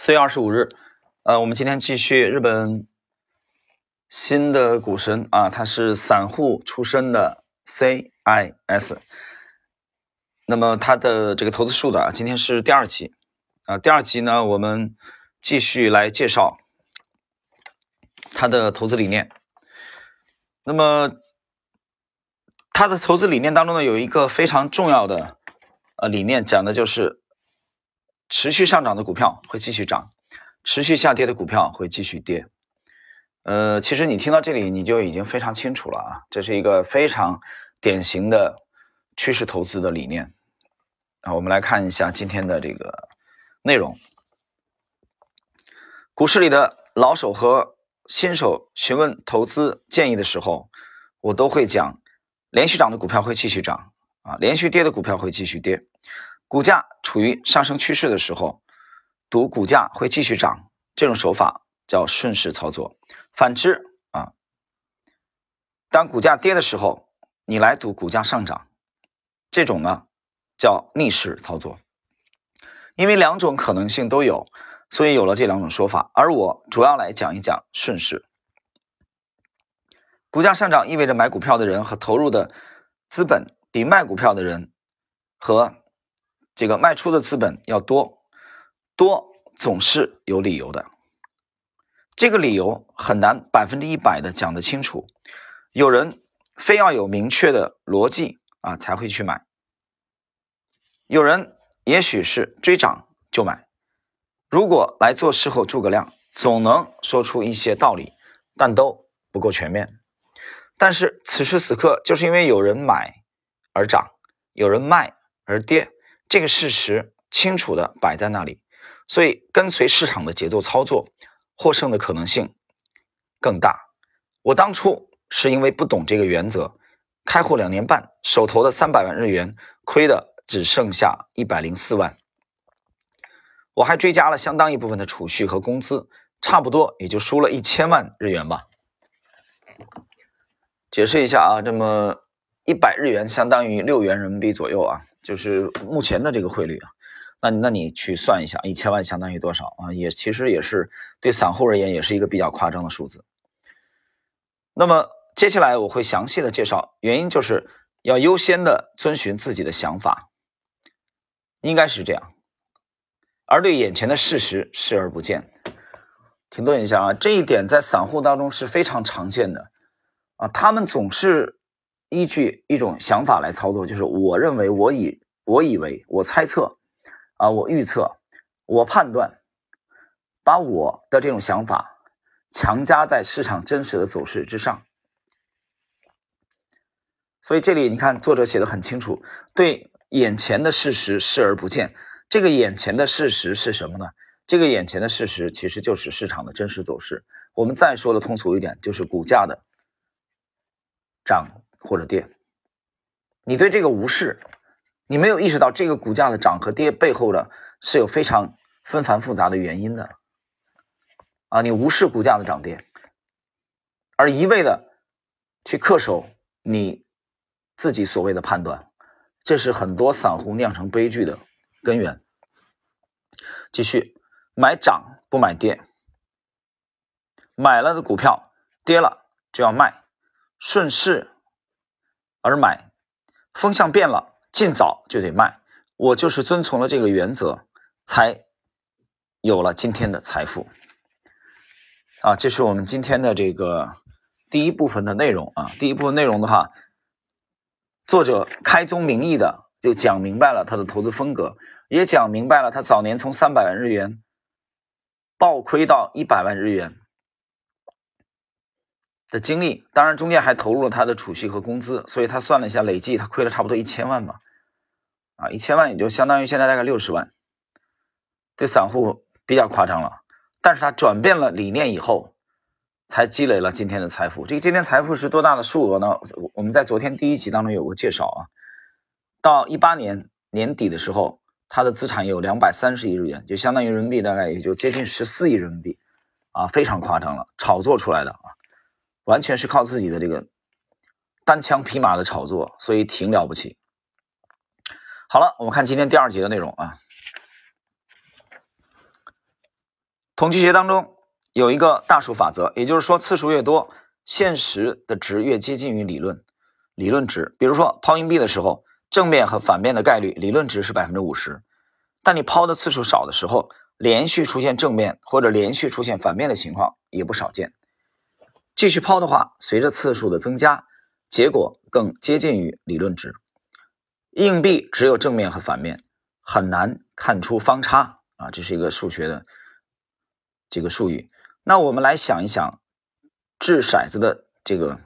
四月二十五日，呃，我们今天继续日本新的股神啊，他是散户出身的 CIS。那么他的这个投资数的啊，今天是第二集啊，第二集呢，我们继续来介绍他的投资理念。那么他的投资理念当中呢，有一个非常重要的呃理念，讲的就是。持续上涨的股票会继续涨，持续下跌的股票会继续跌。呃，其实你听到这里你就已经非常清楚了啊，这是一个非常典型的趋势投资的理念啊。我们来看一下今天的这个内容。股市里的老手和新手询问投资建议的时候，我都会讲，连续涨的股票会继续涨啊，连续跌的股票会继续跌。股价处于上升趋势的时候，赌股价会继续涨，这种手法叫顺势操作。反之啊，当股价跌的时候，你来赌股价上涨，这种呢叫逆势操作。因为两种可能性都有，所以有了这两种说法。而我主要来讲一讲顺势。股价上涨意味着买股票的人和投入的资本比卖股票的人和这个卖出的资本要多，多总是有理由的。这个理由很难百分之一百的讲得清楚。有人非要有明确的逻辑啊才会去买，有人也许是追涨就买。如果来做事后诸葛亮，总能说出一些道理，但都不够全面。但是此时此刻，就是因为有人买而涨，有人卖而跌。这个事实清楚的摆在那里，所以跟随市场的节奏操作，获胜的可能性更大。我当初是因为不懂这个原则，开户两年半，手头的三百万日元亏的只剩下一百零四万，我还追加了相当一部分的储蓄和工资，差不多也就输了一千万日元吧。解释一下啊，这么一百日元相当于六元人民币左右啊。就是目前的这个汇率啊，那那你去算一下，一千万相当于多少啊？也其实也是对散户而言也是一个比较夸张的数字。那么接下来我会详细的介绍，原因就是要优先的遵循自己的想法，应该是这样，而对眼前的事实视而不见。停顿一下啊，这一点在散户当中是非常常见的啊，他们总是。依据一种想法来操作，就是我认为、我以、我以为、我猜测，啊，我预测、我判断，把我的这种想法强加在市场真实的走势之上。所以这里你看，作者写的很清楚，对眼前的事实视而不见。这个眼前的事实是什么呢？这个眼前的事实其实就是市场的真实走势。我们再说的通俗一点，就是股价的涨。或者跌，你对这个无视，你没有意识到这个股价的涨和跌背后的是有非常纷繁复杂的原因的啊！你无视股价的涨跌，而一味的去恪守你自己所谓的判断，这是很多散户酿成悲剧的根源。继续买涨不买跌，买了的股票跌了就要卖，顺势。而买，风向变了，尽早就得卖。我就是遵从了这个原则，才有了今天的财富。啊，这是我们今天的这个第一部分的内容啊。第一部分内容的话，作者开宗明义的就讲明白了他的投资风格，也讲明白了他早年从三百万日元暴亏到一百万日元。的经历，当然中间还投入了他的储蓄和工资，所以他算了一下，累计他亏了差不多一千万吧，啊，一千万也就相当于现在大概六十万，对散户比较夸张了。但是他转变了理念以后，才积累了今天的财富。这个今天财富是多大的数额呢？我们在昨天第一集当中有过介绍啊。到一八年年底的时候，他的资产有两百三十亿日元，就相当于人民币大概也就接近十四亿人民币，啊，非常夸张了，炒作出来的啊。完全是靠自己的这个单枪匹马的炒作，所以挺了不起。好了，我们看今天第二节的内容啊。统计学当中有一个大数法则，也就是说次数越多，现实的值越接近于理论理论值。比如说抛硬币的时候，正面和反面的概率理论值是百分之五十，但你抛的次数少的时候，连续出现正面或者连续出现反面的情况也不少见。继续抛的话，随着次数的增加，结果更接近于理论值。硬币只有正面和反面，很难看出方差啊，这是一个数学的这个术语。那我们来想一想掷骰子的这个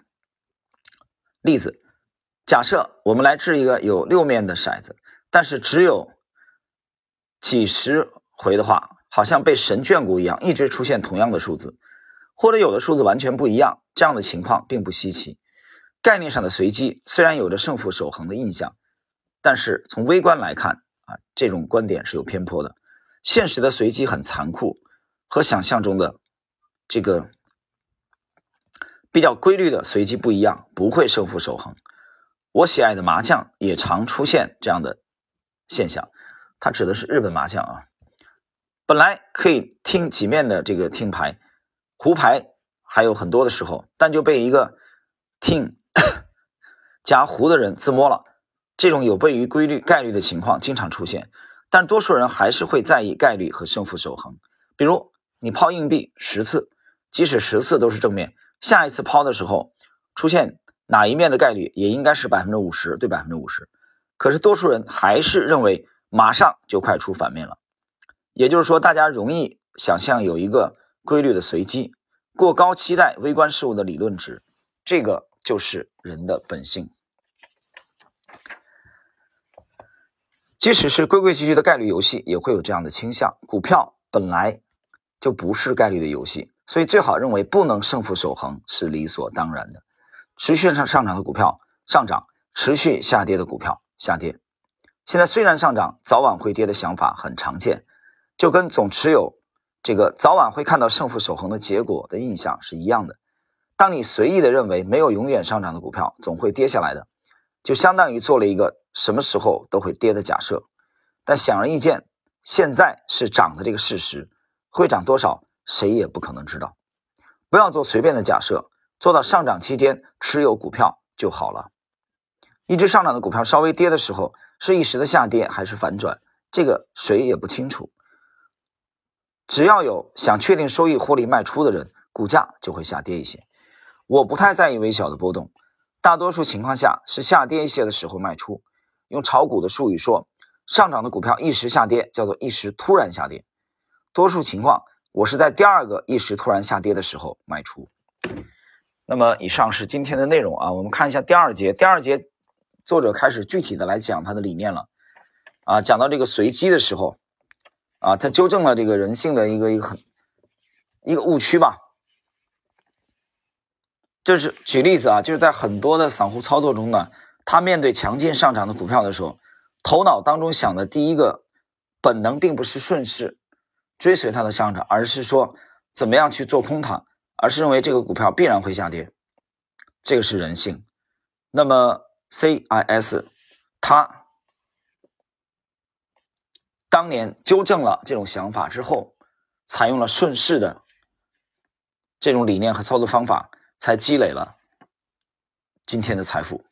例子，假设我们来掷一个有六面的骰子，但是只有几十回的话，好像被神眷顾一样，一直出现同样的数字。或者有的数字完全不一样，这样的情况并不稀奇。概念上的随机虽然有着胜负守恒的印象，但是从微观来看啊，这种观点是有偏颇的。现实的随机很残酷，和想象中的这个比较规律的随机不一样，不会胜负守恒。我喜爱的麻将也常出现这样的现象，它指的是日本麻将啊。本来可以听几面的这个听牌。胡牌还有很多的时候，但就被一个听夹胡的人自摸了。这种有悖于规律概率的情况经常出现，但多数人还是会在意概率和胜负守恒。比如你抛硬币十次，即使十次都是正面，下一次抛的时候出现哪一面的概率也应该是百分之五十对百分之五十。可是多数人还是认为马上就快出反面了。也就是说，大家容易想象有一个。规律的随机，过高期待微观事物的理论值，这个就是人的本性。即使是规规矩矩的概率游戏，也会有这样的倾向。股票本来就不是概率的游戏，所以最好认为不能胜负守恒是理所当然的。持续上上涨的股票上涨，持续下跌的股票下跌。现在虽然上涨，早晚会跌的想法很常见，就跟总持有。这个早晚会看到胜负守恒的结果的印象是一样的。当你随意的认为没有永远上涨的股票，总会跌下来的，就相当于做了一个什么时候都会跌的假设。但显而易见，现在是涨的这个事实，会涨多少，谁也不可能知道。不要做随便的假设，做到上涨期间持有股票就好了。一只上涨的股票稍微跌的时候，是一时的下跌还是反转，这个谁也不清楚。只要有想确定收益获利卖出的人，股价就会下跌一些。我不太在意微小的波动，大多数情况下是下跌一些的时候卖出。用炒股的术语说，上涨的股票一时下跌叫做一时突然下跌。多数情况，我是在第二个一时突然下跌的时候卖出。那么，以上是今天的内容啊。我们看一下第二节，第二节作者开始具体的来讲他的理念了啊。讲到这个随机的时候。啊，他纠正了这个人性的一个一个很一个误区吧。就是举例子啊，就是在很多的散户操作中呢，他面对强劲上涨的股票的时候，头脑当中想的第一个本能并不是顺势追随它的上涨，而是说怎么样去做空它，而是认为这个股票必然会下跌。这个是人性。那么 CIS 它。当年纠正了这种想法之后，采用了顺势的这种理念和操作方法，才积累了今天的财富。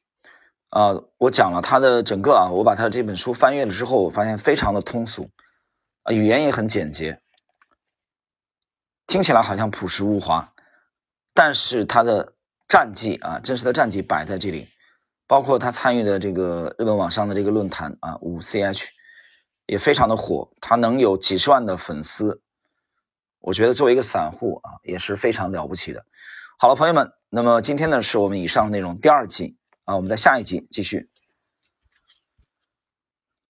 啊，我讲了他的整个啊，我把他这本书翻阅了之后，我发现非常的通俗，啊，语言也很简洁，听起来好像朴实无华，但是他的战绩啊，真实的战绩摆在这里，包括他参与的这个日本网上的这个论坛啊，五 CH。也非常的火，他能有几十万的粉丝，我觉得作为一个散户啊，也是非常了不起的。好了，朋友们，那么今天呢是我们以上内容第二集啊，我们在下一集继续。